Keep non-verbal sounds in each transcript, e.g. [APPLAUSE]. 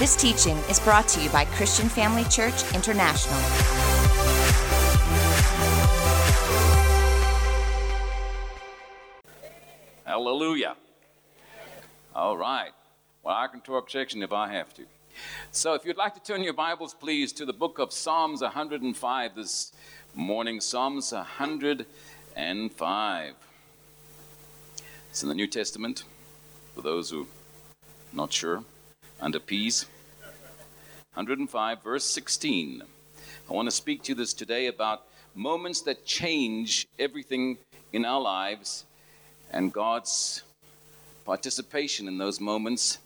This teaching is brought to you by Christian Family Church International. Hallelujah. All right. Well, I can talk section if I have to. So, if you'd like to turn your Bibles, please, to the book of Psalms 105 this morning. Psalms 105. It's in the New Testament, for those who are not sure, under P's. 105, verse 16. I want to speak to you this today about moments that change everything in our lives and God's participation in those moments.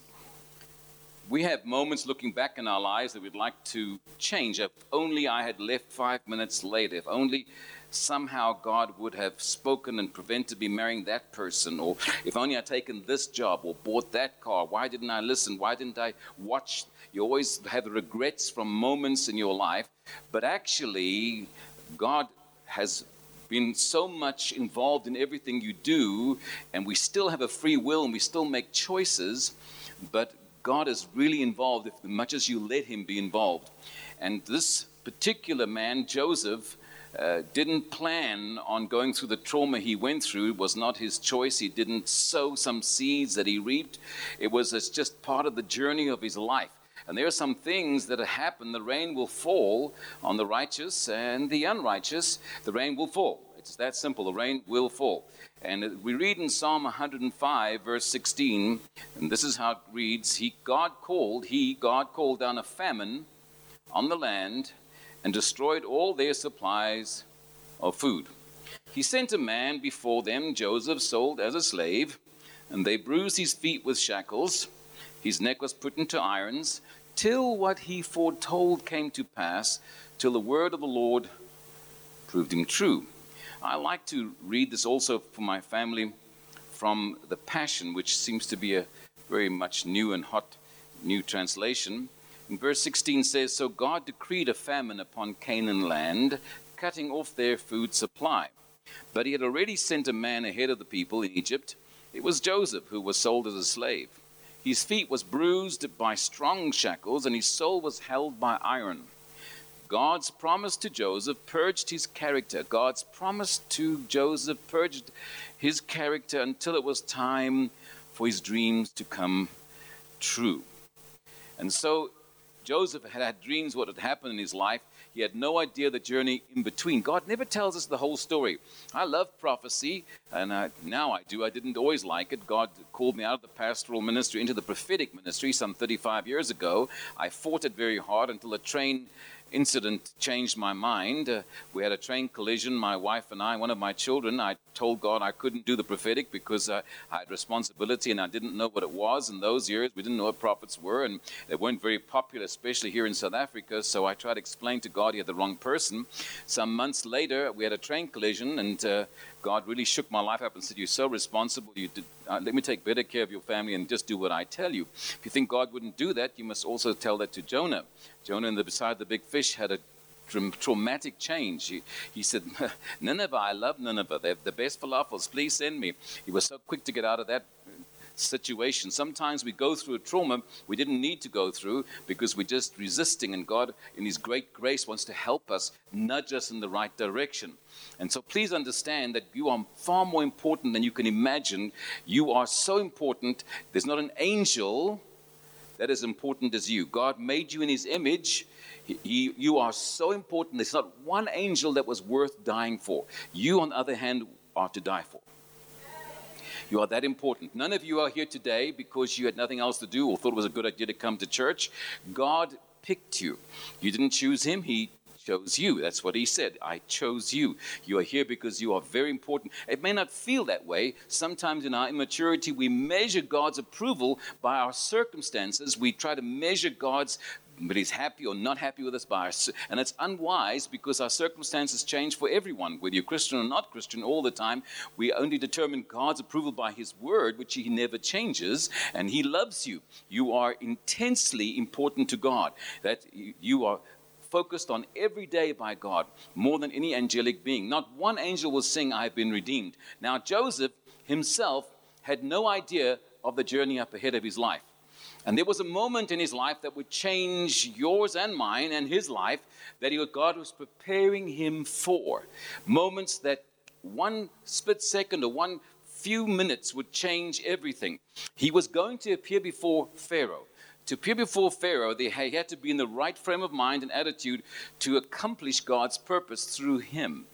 We have moments looking back in our lives that we'd like to change. If only I had left five minutes later, if only somehow God would have spoken and prevented me marrying that person, or if only I'd taken this job or bought that car, why didn't I listen? Why didn't I watch? You always have regrets from moments in your life, but actually, God has been so much involved in everything you do, and we still have a free will and we still make choices, but God is really involved as much as you let Him be involved. And this particular man, Joseph, uh, didn't plan on going through the trauma he went through. It was not his choice. He didn't sow some seeds that he reaped. It was just part of the journey of his life. And there are some things that happen. The rain will fall on the righteous and the unrighteous. The rain will fall. It's that simple. The rain will fall. And we read in Psalm 105, verse 16, and this is how it reads He, God called, He, God called down a famine on the land and destroyed all their supplies of food. He sent a man before them, Joseph, sold as a slave, and they bruised his feet with shackles. His neck was put into irons, till what he foretold came to pass, till the word of the Lord proved him true. I like to read this also for my family from the Passion, which seems to be a very much new and hot new translation. Verse 16 says, So God decreed a famine upon Canaan land, cutting off their food supply. But he had already sent a man ahead of the people in Egypt. It was Joseph who was sold as a slave. His feet was bruised by strong shackles, and his soul was held by iron. God's promise to Joseph purged his character. God's promise to Joseph purged his character until it was time for his dreams to come true. And so Joseph had had dreams what had happened in his life. He had no idea the journey in between. God never tells us the whole story. I love prophecy, and I, now I do. I didn't always like it. God called me out of the pastoral ministry into the prophetic ministry some 35 years ago. I fought it very hard until a train incident changed my mind. Uh, we had a train collision, my wife and I, one of my children. I told God I couldn't do the prophetic because uh, I had responsibility and I didn't know what it was in those years. We didn't know what prophets were, and they weren't very popular, especially here in South Africa. So I tried to explain to God he had the wrong person. Some months later, we had a train collision, and uh, God really shook my life up and said, You're so responsible. You did, uh, let me take better care of your family and just do what I tell you. If you think God wouldn't do that, you must also tell that to Jonah. Jonah, in the, beside the big fish, had a tra- traumatic change. He, he said, [LAUGHS] Nineveh, I love Nineveh. They have the best falafels. Please send me. He was so quick to get out of that situation. Sometimes we go through a trauma we didn't need to go through because we're just resisting, and God, in His great grace, wants to help us, nudge us in the right direction. And so please understand that you are far more important than you can imagine. You are so important. There's not an angel that is important as you. God made you in His image. He, you are so important. There's not one angel that was worth dying for. You, on the other hand, are to die for. You are that important. None of you are here today because you had nothing else to do or thought it was a good idea to come to church. God picked you. You didn't choose Him, He chose you. That's what he said. I chose you. You are here because you are very important. It may not feel that way. Sometimes in our immaturity, we measure God's approval by our circumstances. We try to measure God's but he's happy or not happy with us by. And it's unwise because our circumstances change for everyone, whether you're Christian or not Christian, all the time. We only determine God's approval by his word, which he never changes, and he loves you. You are intensely important to God. That you are focused on every day by God more than any angelic being. Not one angel will sing, I have been redeemed. Now, Joseph himself had no idea of the journey up ahead of his life. And there was a moment in his life that would change yours and mine and his life that he, God was preparing him for. Moments that one split second or one few minutes would change everything. He was going to appear before Pharaoh. To appear before Pharaoh, he had to be in the right frame of mind and attitude to accomplish God's purpose through him.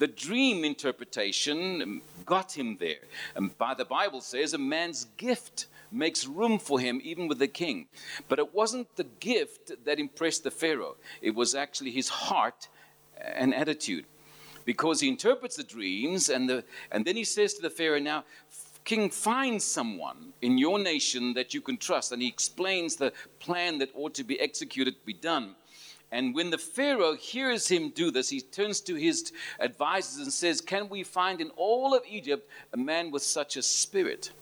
The dream interpretation got him there. And by the Bible says a man's gift makes room for him even with the king. But it wasn't the gift that impressed the Pharaoh, it was actually his heart and attitude. Because he interprets the dreams, and, the, and then he says to the Pharaoh, Now, king, find someone in your nation that you can trust. And he explains the plan that ought to be executed, to be done. And when the Pharaoh hears him do this, he turns to his advisors and says, Can we find in all of Egypt a man with such a spirit?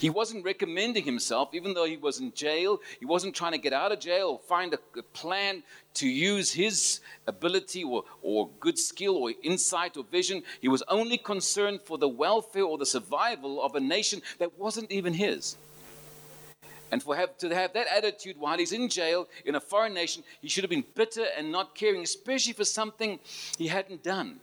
He wasn't recommending himself, even though he was in jail. He wasn't trying to get out of jail or find a, a plan to use his ability or, or good skill or insight or vision. He was only concerned for the welfare or the survival of a nation that wasn't even his. And for have, to have that attitude while he's in jail in a foreign nation, he should have been bitter and not caring, especially for something he hadn't done.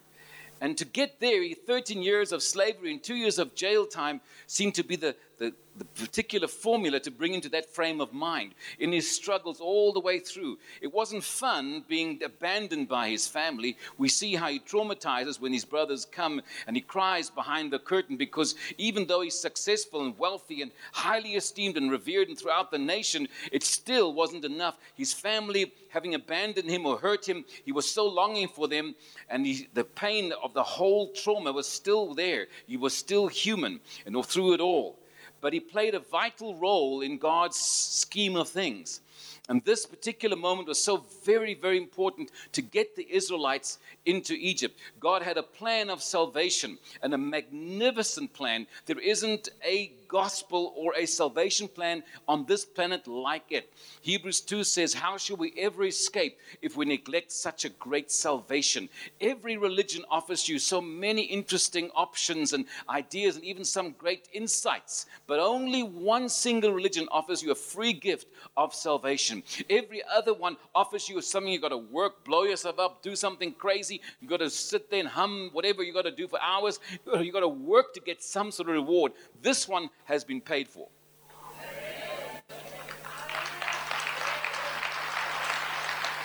And to get there, 13 years of slavery and two years of jail time seemed to be the, the, the particular formula to bring into that frame of mind in his struggles all the way through. It wasn't fun being abandoned by his family. We see how he traumatizes when his brothers come and he cries behind the curtain because even though he's successful and wealthy and highly esteemed and revered and throughout the nation, it still wasn't enough. His family having abandoned him or hurt him, he was so longing for them, and he, the pain of the whole trauma was still there. He was still human, and through it all but he played a vital role in God's scheme of things. And this particular moment was so very, very important to get the Israelites into Egypt. God had a plan of salvation and a magnificent plan. There isn't a gospel or a salvation plan on this planet like it. Hebrews 2 says, How shall we ever escape if we neglect such a great salvation? Every religion offers you so many interesting options and ideas and even some great insights, but only one single religion offers you a free gift of salvation. Every other one offers you something you've got to work, blow yourself up, do something crazy. You got to sit there and hum whatever you got to do for hours. You got to work to get some sort of reward. This one has been paid for.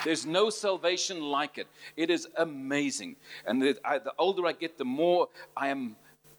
There's no salvation like it. It is amazing. And the, I, the older I get, the more I am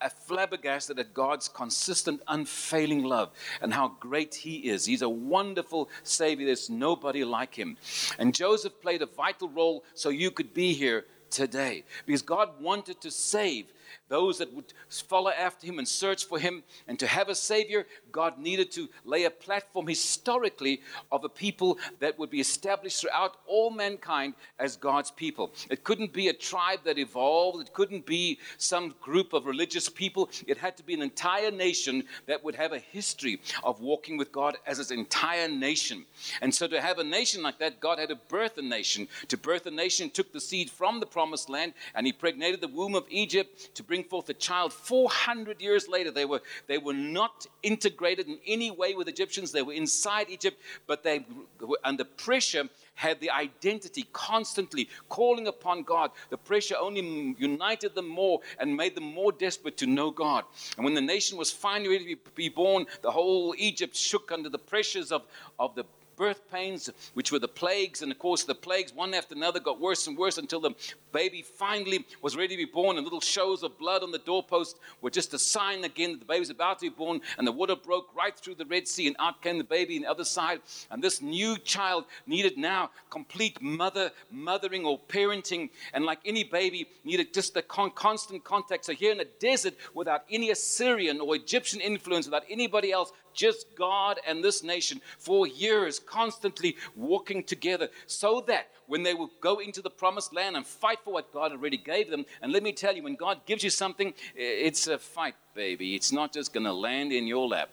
flabbergasted at God's consistent, unfailing love and how great He is. He's a wonderful Savior. There's nobody like Him. And Joseph played a vital role so you could be here today. Because God wanted to save those that would follow after him and search for him. And to have a Savior, God needed to lay a platform historically of a people that would be established throughout all mankind as God's people. It couldn't be a tribe that evolved, it couldn't be some group of religious people. It had to be an entire nation that would have a history of walking with God as its entire nation. And so to have a nation like that, God had to birth a nation. To birth a nation, took the seed from the promised land and he pregnated the womb of Egypt to bring forth a child. 400 years later, they were, they were not integrated in any way with Egyptians. They were inside Egypt, but they were under pressure had the identity constantly calling upon God. The pressure only united them more and made them more desperate to know God. And when the nation was finally ready to be born, the whole Egypt shook under the pressures of, of the birth pains, which were the plagues. And of course, the plagues, one after another, got worse and worse until the baby finally was ready to be born. And little shows of blood on the doorpost were just a sign again that the baby was about to be born. And the water broke right through the Red Sea, and out came the baby on the other side. And this new child needed now complete mother, mothering or parenting. And like any baby, needed just the con- constant contact. So here in the desert, without any Assyrian or Egyptian influence, without anybody else, just God and this nation for years, constantly walking together, so that when they will go into the promised land and fight for what God already gave them. And let me tell you, when God gives you something, it's a fight, baby. It's not just going to land in your lap.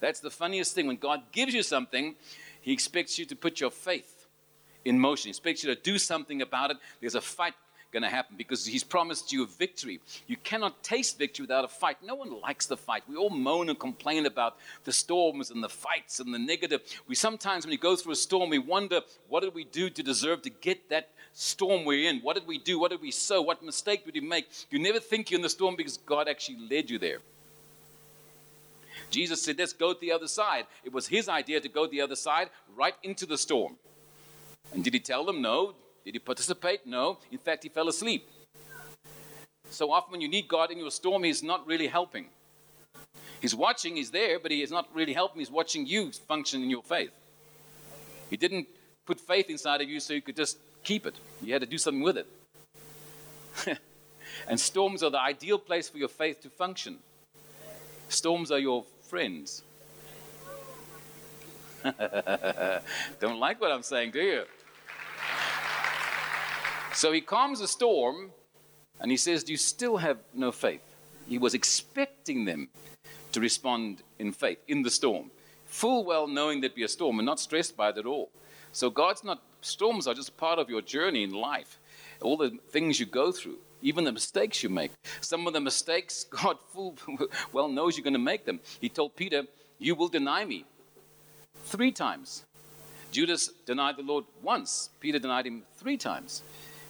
That's the funniest thing. When God gives you something, He expects you to put your faith in motion. He expects you to do something about it. There's a fight going to happen because he's promised you a victory. You cannot taste victory without a fight. No one likes the fight. We all moan and complain about the storms and the fights and the negative. We sometimes, when we go through a storm, we wonder, what did we do to deserve to get that storm we're in? What did we do? What did we sow? What mistake did we make? You never think you're in the storm because God actually led you there. Jesus said, let's go to the other side. It was his idea to go to the other side, right into the storm. And did he tell them? No. Did he participate? No. In fact, he fell asleep. So often, when you need God in your storm, He's not really helping. He's watching, He's there, but He is not really helping. He's watching you function in your faith. He didn't put faith inside of you so you could just keep it, you had to do something with it. [LAUGHS] and storms are the ideal place for your faith to function. Storms are your friends. [LAUGHS] Don't like what I'm saying, do you? So he calms the storm and he says, Do you still have no faith? He was expecting them to respond in faith in the storm, full well knowing there'd be a storm and not stressed by it at all. So God's not, storms are just part of your journey in life, all the things you go through, even the mistakes you make. Some of the mistakes, [LAUGHS] God full [LAUGHS] well knows you're going to make them. He told Peter, You will deny me three times. Judas denied the Lord once, Peter denied him three times.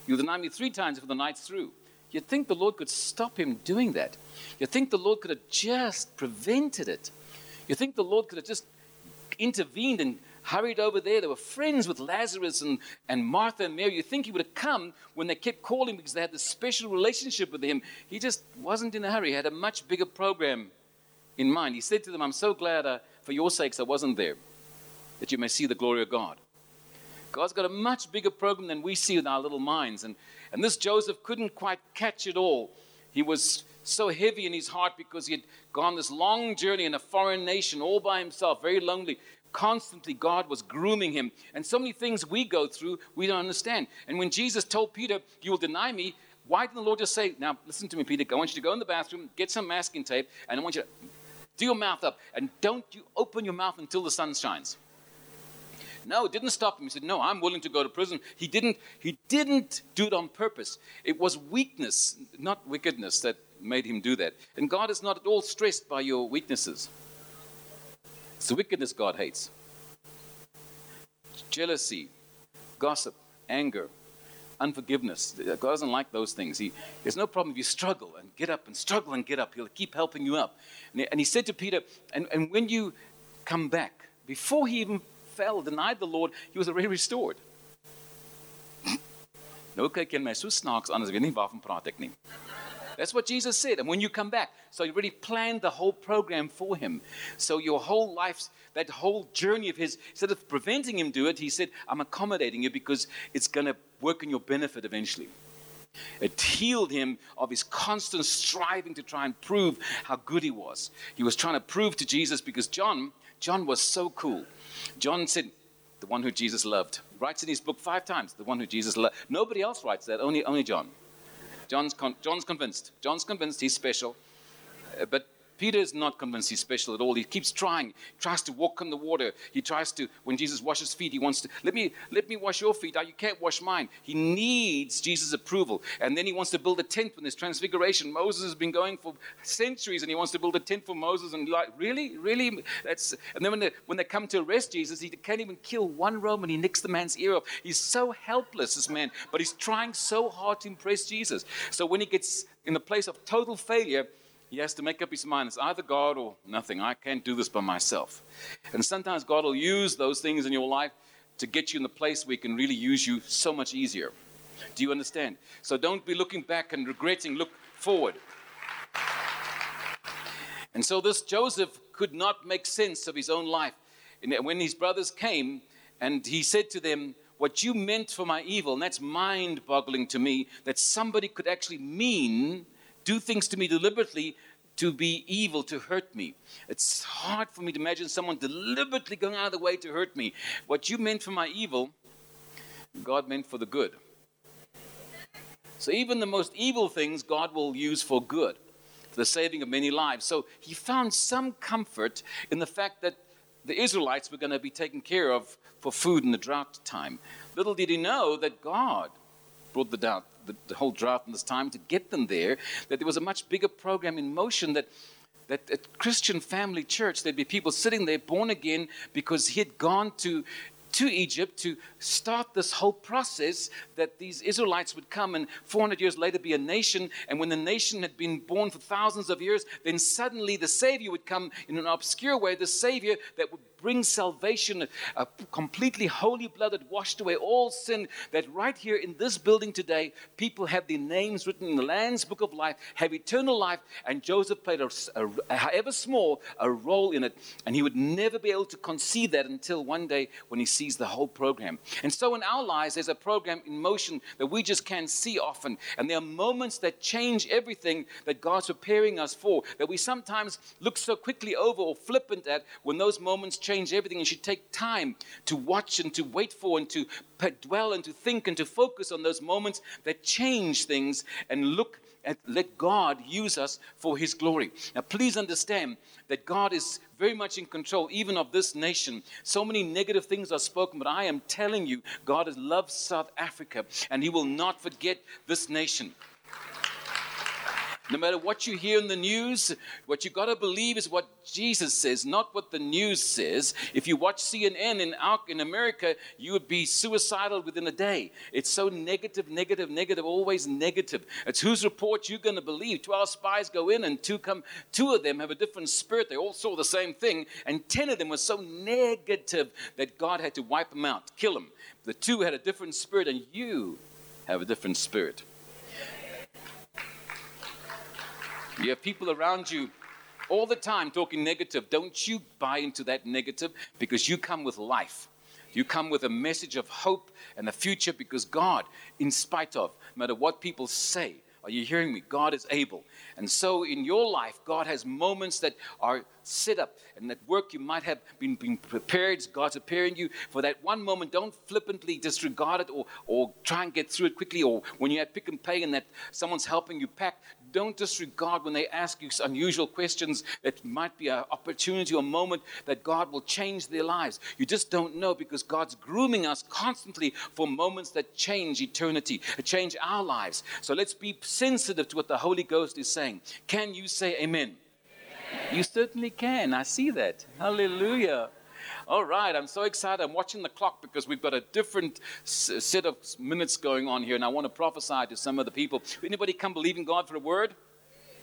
You'll deny me three times before the night's through. You'd think the Lord could stop him doing that. You'd think the Lord could have just prevented it. You think the Lord could have just intervened and hurried over there. They were friends with Lazarus and, and Martha and Mary. You think he would have come when they kept calling because they had this special relationship with him. He just wasn't in a hurry. He had a much bigger program in mind. He said to them, I'm so glad uh, for your sakes I wasn't there, that you may see the glory of God. God's got a much bigger program than we see with our little minds. And, and this Joseph couldn't quite catch it all. He was so heavy in his heart because he had gone this long journey in a foreign nation all by himself, very lonely. Constantly, God was grooming him. And so many things we go through, we don't understand. And when Jesus told Peter, You will deny me, why didn't the Lord just say, Now, listen to me, Peter, I want you to go in the bathroom, get some masking tape, and I want you to do your mouth up. And don't you open your mouth until the sun shines. No, it didn't stop him. He said, No, I'm willing to go to prison. He didn't, he didn't do it on purpose. It was weakness, not wickedness, that made him do that. And God is not at all stressed by your weaknesses. It's the wickedness God hates jealousy, gossip, anger, unforgiveness. God doesn't like those things. He, there's no problem if you struggle and get up and struggle and get up. He'll keep helping you up. And he, said to Peter, and, and when you come back, before he even fell, denied the Lord, he was already restored. nou kyk jy my so snaaks aan as weet nie waarvan praat ek nie. That's what Jesus said. And when you come back, so he already planned the whole program for him. So your whole life, that whole journey of his, instead of preventing him do it, he said, I'm accommodating you because it's going to work in your benefit eventually. It healed him of his constant striving to try and prove how good he was. He was trying to prove to Jesus because John, John was so cool. John said, the one who Jesus loved. Writes in his book five times, the one who Jesus loved. Nobody else writes that, only, only John. John's, con- John's convinced. John's convinced he's special. Uh, but Peter is not convinced he's special at all. He keeps trying, he tries to walk on the water. He tries to, when Jesus washes feet, he wants to, let me, let me wash your feet. You can't wash mine. He needs Jesus' approval. And then he wants to build a tent when there's transfiguration. Moses has been going for centuries and he wants to build a tent for Moses. And like, really? Really? That's, and then when they, when they come to arrest Jesus, he can't even kill one Roman. He nicks the man's ear off. He's so helpless, this man, but he's trying so hard to impress Jesus. So when he gets in the place of total failure, he has to make up his mind. It's either God or nothing. I can't do this by myself. And sometimes God will use those things in your life to get you in the place where He can really use you so much easier. Do you understand? So don't be looking back and regretting, look forward. And so this Joseph could not make sense of his own life. And when his brothers came and he said to them, What you meant for my evil, and that's mind boggling to me, that somebody could actually mean do things to me deliberately to be evil, to hurt me. It's hard for me to imagine someone deliberately going out of the way to hurt me. What you meant for my evil, God meant for the good. So even the most evil things, God will use for good, for the saving of many lives. So he found some comfort in the fact that the Israelites were going to be taken care of for food in the drought time. Little did he know that God brought the drought, the, the whole drought and this time to get them there, that there was a much bigger program in motion that that at Christian Family Church, there'd be people sitting there born again because he had gone to to Egypt to start this whole process that these Israelites would come and 400 years later be a nation. And when the nation had been born for thousands of years, then suddenly the Savior would come in an obscure way, the Savior that would bring salvation, a completely holy blood that washed away all sin. That right here in this building today, people have their names written in the Lamb's Book of Life, have eternal life, and Joseph played, a, a, however small, a role in it. And he would never be able to conceive that until one day when he sees the whole program. And so in our lives, there's a program in motion that we just can't see often. And there are moments that change everything that God's preparing us for, that we sometimes look so quickly over or flippant at when those moments change change everything and should take time to watch and to wait for and to dwell and to think and to focus on those moments that change things and look and let God use us for His glory. Now, please understand that God is very much in control, even of this nation. So many negative things are spoken, but I am telling you, God has loved South Africa and He will not forget this nation. No matter what you hear in the news, what you got to believe is what Jesus says, not what the news says. If you watch CNN in, in America, you would be suicidal within a day. It's so negative, negative, negative, always negative. It's whose report you're going to believe. Twelve spies go in, and two come. Two of them have a different spirit. They all saw the same thing, and ten of them were so negative that God had to wipe them out, kill them. The two had a different spirit, and you have a different spirit. You have people around you all the time talking negative. Don't you buy into that negative because you come with life. You come with a message of hope and a future because God, in spite of, no matter what people say, are you hearing me? God is able. And so in your life, God has moments that are set up and that work you might have been, been prepared. God's preparing you for that one moment. Don't flippantly disregard it or, or try and get through it quickly. Or when you're at Pick n Pay and that someone's helping you pack, don't disregard when they ask you unusual questions that might be an opportunity or moment that God will change their lives. You just don't know because God's grooming us constantly for moments that change eternity, change our lives. So let's be sensitive to what the Holy Ghost is saying. Can you say amen? amen. You certainly can. I see that. Hallelujah. All right, I'm so excited. I'm watching the clock because we've got a different set of minutes going on here, and I want to prophesy to some of the people. Anybody come believing God for a word?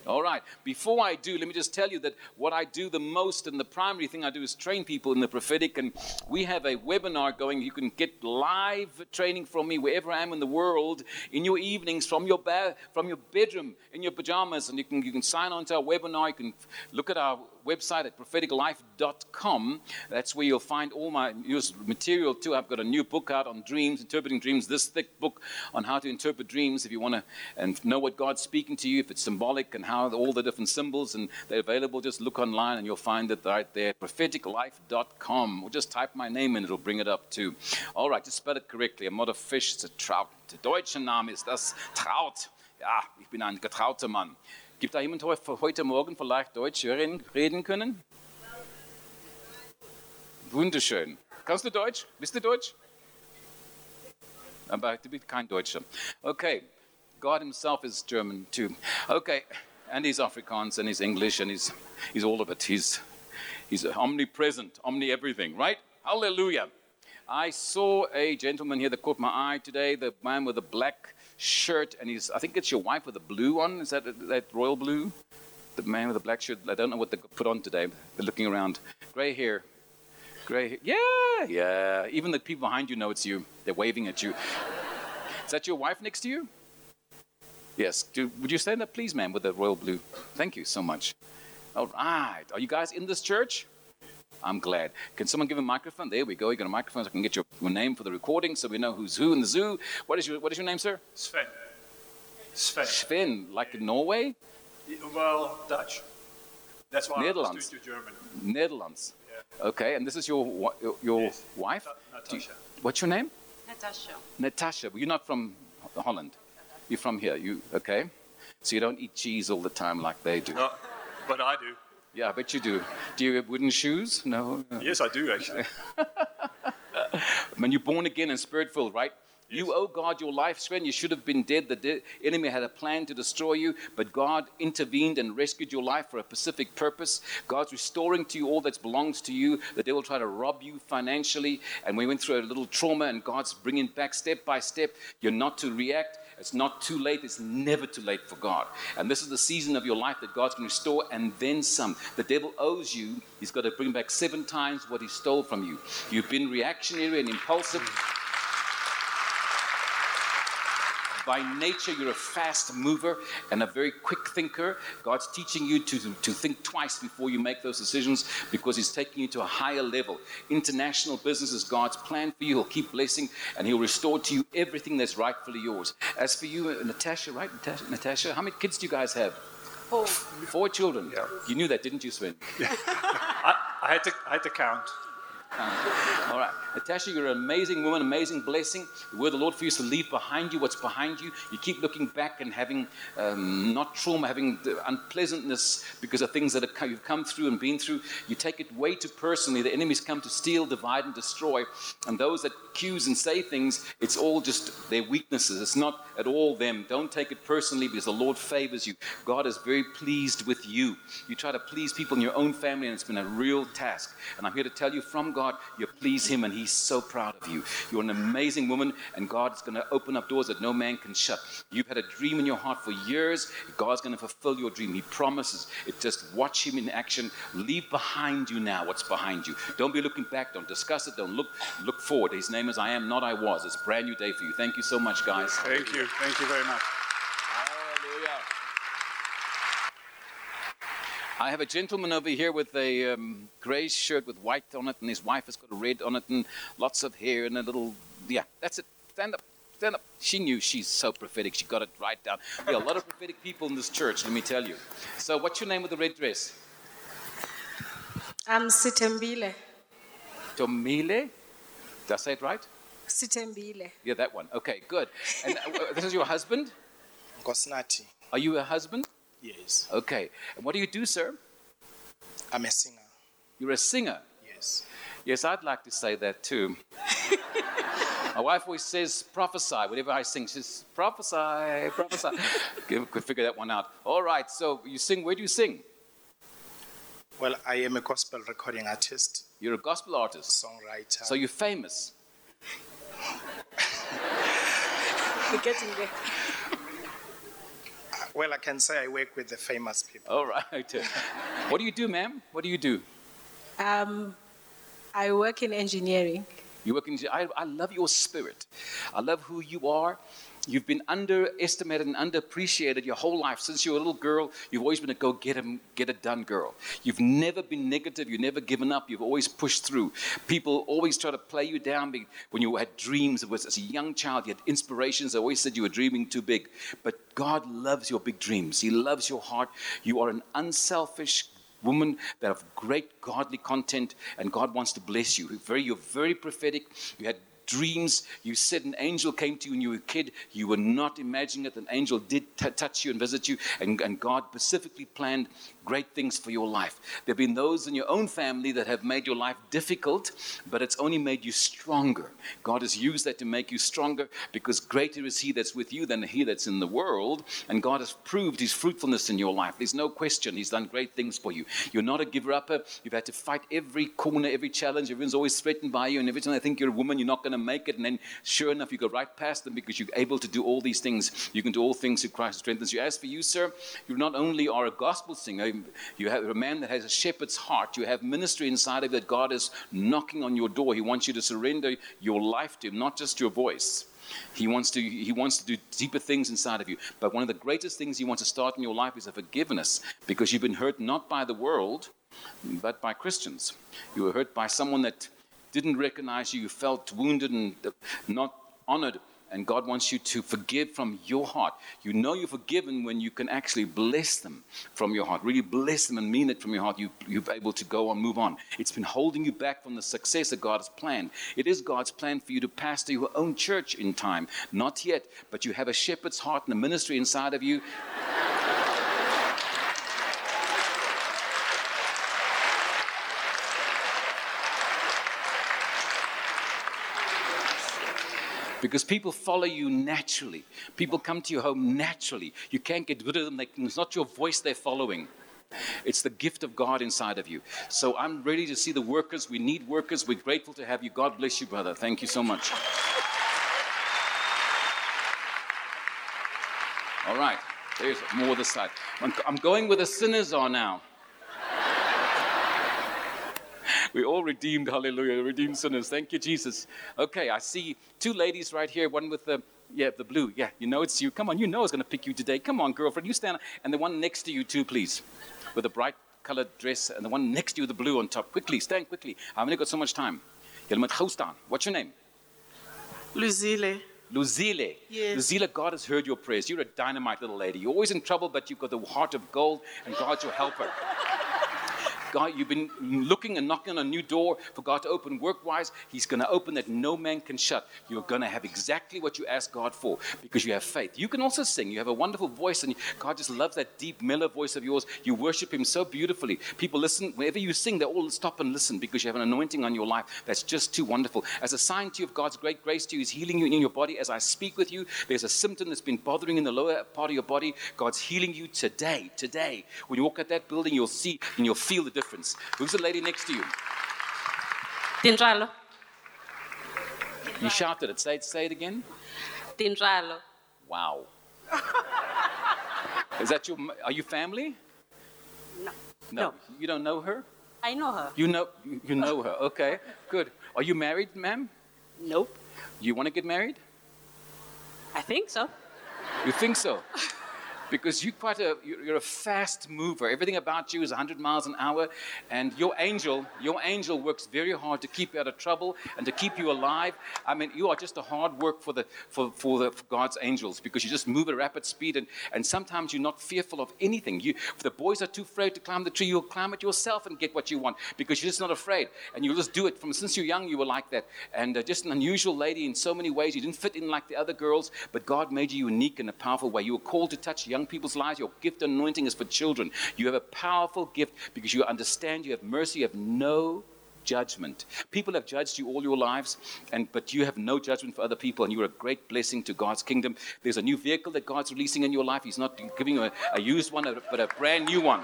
All right. Before I do, let me just tell you that what I do the most and the primary thing I do is train people in the prophetic. And we have a webinar going. You can get live training from me wherever I am in the world in your evenings from your ba- from your bedroom in your pajamas. And you can you can sign on to our webinar. You can look at our website at propheticlife.com. That's where you'll find all my material too. I've got a new book out on dreams, interpreting dreams. This thick book on how to interpret dreams. If you want to and know what God's speaking to you, if it's symbolic and how all the different symbols and they're available, just look online and you'll find it right there. Propheticlife.com. Or just type my name in; it'll bring it up too. All right, just spell it correctly. I'm not a fish; it's a trout. Der deutsche Name ist das Traut. Ja, ich bin ein getrauter Mann. Gibt da jemand heute Morgen vielleicht Deutsch reden können? Wunderschön. Kannst du Deutsch? Bist du Deutsch? Aber du bist kein Deutscher. Okay. God himself is German too. Okay. And he's Afrikaans and he's English and he's, he's all of it. He's, he's omnipresent, omni everything, right? Hallelujah. I saw a gentleman here that caught my eye today, the man with the black shirt, and he's, I think it's your wife with the blue one. Is that that royal blue? The man with the black shirt. I don't know what they put on today. They're looking around. Gray hair. Gray hair. Yeah, yeah. Even the people behind you know it's you. They're waving at you. Is that your wife next to you? Yes. Do, would you stand up, please, ma'am, with the royal blue? Thank you so much. All right. Are you guys in this church? I'm glad. Can someone give a microphone? There we go. You got a microphone so I can get your, your name for the recording so we know who's who in the zoo. What is your, what is your name, sir? Sven. Sven. Sven, like in Norway? Well, Dutch. That's why Netherlands. I to German. Netherlands. Yeah. Okay, and this is your your yes. wife? Natasha. You, what's your name? Natasha. Natasha. You're not from Holland. You're from here. You okay? So you don't eat cheese all the time like they do. No, but I do. Yeah, I bet you do. Do you have wooden shoes? No. Yes, I do actually. [LAUGHS] when you're born again and spirit filled, right? You owe God your life, friend. You should have been dead. The de- enemy had a plan to destroy you, but God intervened and rescued your life for a specific purpose. God's restoring to you all that belongs to you. The devil tried to rob you financially, and we went through a little trauma, and God's bringing back step by step. You're not to react. It's not too late. It's never too late for God. And this is the season of your life that God's going to restore and then some. The devil owes you. He's got to bring back seven times what he stole from you. You've been reactionary and impulsive. By nature, you're a fast mover and a very quick thinker. God's teaching you to, to think twice before you make those decisions because He's taking you to a higher level. International business is God's plan for you. He'll keep blessing and He'll restore to you everything that's rightfully yours. As for you, Natasha, right? Natasha, Natasha how many kids do you guys have? Four. Four children. Yeah. You knew that, didn't you, Sven? [LAUGHS] I, I, had to, I had to count. All right. Natasha, you're an amazing woman, amazing blessing. The word of the Lord for you is to leave behind you what's behind you. You keep looking back and having um, not trauma, having the unpleasantness because of things that you've come through and been through. You take it way too personally. The enemy's come to steal, divide, and destroy. And those that accuse and say things, it's all just their weaknesses. It's not at all them. Don't take it personally because the Lord favors you. God is very pleased with you. You try to please people in your own family, and it's been a real task. And I'm here to tell you from God, you please Him, and He's so proud of you. You're an amazing woman, and God's going to open up doors that no man can shut. You've had a dream in your heart for years. God's going to fulfill your dream. He promises. It just watch Him in action. Leave behind you now what's behind you. Don't be looking back. Don't discuss it. Don't look look forward. His name is I am, not I was. It's a brand new day for you. Thank you so much, guys. Thank you. Thank you very much. Hallelujah. I have a gentleman over here with a um, gray shirt with white on it, and his wife has got a red on it, and lots of hair, and a little. Yeah, that's it. Stand up. Stand up. She knew she's so prophetic. She got it right down. There are a lot of prophetic people in this church, let me tell you. So, what's your name with the red dress? I'm Sitembile. Tomile? Did I say it right? Sitembile. Yeah, that one. Okay, good. And uh, this is your husband? Gosnati. Are you a husband? Yes. Okay. And what do you do, sir? I'm a singer. You're a singer. Yes. Yes, I'd like to say that too. [LAUGHS] My wife always says prophesy. Whenever I sing, she says prophesy, prophesy. [LAUGHS] Give- Could figure that one out. All right, so you sing. Where do you sing? Well, I am a gospel recording artist, You're a gospel artist. songwriter. So you're famous. [LAUGHS] We're getting there. Well, I can say I work with the famous people. All right. what do you do, ma'am? What do you do? Um, I work in engineering. You work in. I, I love your spirit. I love who you are. You've been underestimated and underappreciated your whole life. Since you were a little girl, you've always been a go get get it done girl. You've never been negative. You've never given up. You've always pushed through. People always try to play you down when you had dreams. It was as a young child, you had inspirations. They always said you were dreaming too big. But God loves your big dreams. He loves your heart. You are an unselfish, woman that have great godly content, and God wants to bless you. Very, you're very prophetic. You had dreams. You said an angel came to you when you were a kid. You were not imagining it. An angel did t- touch you and visit you, and, and God specifically planned great things for your life. There have been those in your own family that have made your life difficult, but it's only made you stronger. God has used that to make you stronger because greater is He that's with you than He that's in the world. And God has proved His fruitfulness in your life. There's no question. He's done great things for you. You're not a giver upper. You've had to fight every corner, every challenge. Everyone's always threatened by you. And every time they think you're a woman, you're not going to make it. And then, sure enough, you go right past them because you're able to do all these things. You can do all things through Christ who strengthens you. As for you, sir, you not only are a gospel singer, you have a man that has a shepherd's heart. You have ministry inside of you that God is knocking on your door. He wants you to surrender your life to Him, not just your voice. He wants to he wants to do deeper things inside of you. But one of the greatest things he wants to start in your life is a forgiveness because you've been hurt not by the world, but by Christians. You were hurt by someone that didn't recognize you, you felt wounded and not honored. And God wants you to forgive from your heart. You know you're forgiven when you can actually bless them from your heart. Really bless them and mean it from your heart. You, you're able to go on, move on. It's been holding you back from the success that God has planned. It is God's plan for you to pastor your own church in time. Not yet, but you have a shepherd's heart and a ministry inside of you. Because people follow you naturally. People come to your home naturally. You can't get rid of them. They, it's not your voice they're following. It's the gift of God inside of you. So I'm ready to see the workers. We need workers. We're grateful to have you. God bless you, brother. Thank you so much. All right, there's more this side. I'm, I'm going where the sinners are now. We all redeemed, hallelujah, redeemed sinners. Thank you, Jesus. Okay, I see two ladies right here, one with the yeah, the blue. Yeah, you know it's you. Come on, you know it's going to pick you today. Come on, girlfriend, you stand. And the one next to you too, please, with a bright colored dress, and the one next to you the blue on top. Quickly, stand quickly. I've only got so much time. Julle moet gou staan. What's your name? Luzile. Luzile. Yes. Luzile, God has heard your prayers. You're a dynamite little lady. You're always in trouble, but you've got the heart of gold, and God's your helper. God, you've been looking and knocking on a new door for God to open work wise. He's going to open that no man can shut. You're going to have exactly what you ask God for because you have faith. You can also sing. You have a wonderful voice, and God just loves that deep, mellow voice of yours. You worship Him so beautifully. People listen. Whenever you sing, they all stop and listen because you have an anointing on your life that's just too wonderful. As a sign to you of God's great grace to you, He's healing you in your body. As I speak with you, there's a symptom that's been bothering in the lower part of your body. God's healing you today. Today. When you walk out that building, you'll see and you'll feel the difference. Who's the lady next to you? Tinjalo. You shouted it. Say it, say it again. Tinjalo. Wow. Is that your, are you family? No. No. You don't know her? I know her. You know, you know her. Okay, good. Are you married, ma'am? Nope. You want to get married? I think so. You think so? Because you're quite a, you're a fast mover. Everything about you is 100 miles an hour, and your angel, your angel works very hard to keep you out of trouble and to keep you alive. I mean, you are just a hard work for the for, for the for God's angels because you just move at a rapid speed, and, and sometimes you're not fearful of anything. You, if the boys are too afraid to climb the tree, you'll climb it yourself and get what you want because you're just not afraid, and you'll just do it. From since you're young, you were like that, and uh, just an unusual lady in so many ways. You didn't fit in like the other girls, but God made you unique in a powerful way. You were called to touch young people's lives. Your gift anointing is for children. You have a powerful gift because you understand, you have mercy, you have no judgment. People have judged you all your lives, and but you have no judgment for other people, and you're a great blessing to God's kingdom. There's a new vehicle that God's releasing in your life. He's not giving you a, a used one, but a brand new one.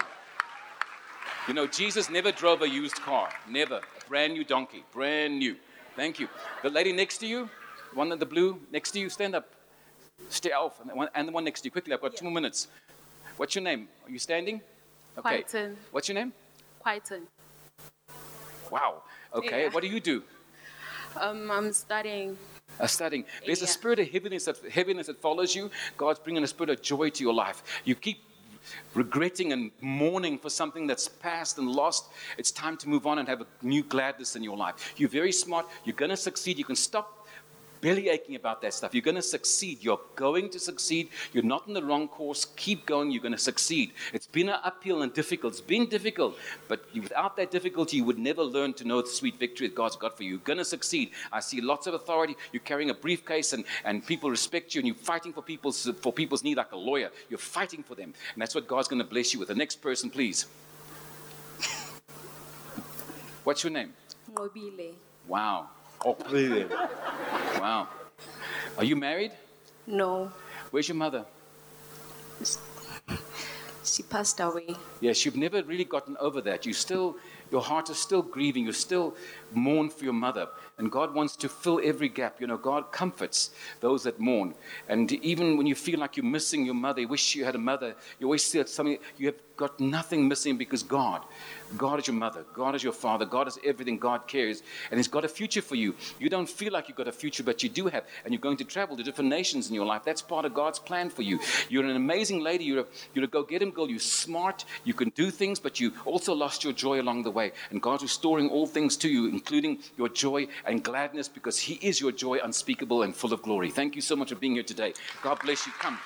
You know, Jesus never drove a used car. Never. A brand new donkey. Brand new. Thank you. The lady next to you, one in the blue, next to you, stand up. Stay off. And the one, and the one next to you. Quickly, I've got two more minutes. What's your name? Are you standing? Okay. What's your name? Quaiton. Wow. Okay. Yeah. What do you do? Um, I'm studying. Uh, studying. There's a spirit of heaviness that, heaviness that follows you. God's bringing a spirit of joy to your life. You keep regretting and mourning for something that's past and lost. It's time to move on and have a new gladness in your life. You're very smart. You're going to succeed. You can stop belly aching about that stuff. You're going to succeed. You're going to succeed. You're not in the wrong course. Keep going. You're going to succeed. It's been an uphill and difficult. It's been difficult, but without that difficulty, you would never learn to know the sweet victory that God's got for you. You're going to succeed. I see lots of authority. You're carrying a briefcase, and, and people respect you, and you're fighting for people's for people's need like a lawyer. You're fighting for them, and that's what God's going to bless you with. The next person, please. [LAUGHS] What's your name? Ngobile. Wow. Oh, really? Wow. Are you married? No, Where's your mother? she passed away. Yes, you've never really gotten over that. You still, your heart is still grieving. You're still mourn for your mother. And God wants to fill every gap. You know, God comforts those that mourn. And even when you feel like you're missing your mother, you wish you had a mother, you always see something, you have got nothing missing because God, God is your mother, God is your father, God is everything, God cares, and He's got a future for you. You don't feel like you've got a future, but you do have, and you're going to travel to different nations in your life. That's part of God's plan for you. You're an amazing lady, you're a, you're a go get him girl, you're smart, you can do things, but you also lost your joy along the way. And God's restoring all things to you, including your joy and gladness, because He is your joy, unspeakable and full of glory. Thank you so much for being here today. God bless you. Come.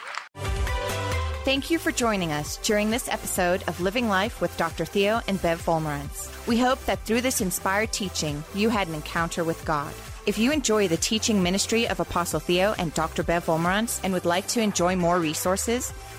Thank you for joining us during this episode of Living Life with Dr. Theo and Bev Wolmarans. We hope that through this inspired teaching, you had an encounter with God. If you enjoy the teaching ministry of Apostle Theo and Dr. Bev Wolmarans and would like to enjoy more resources,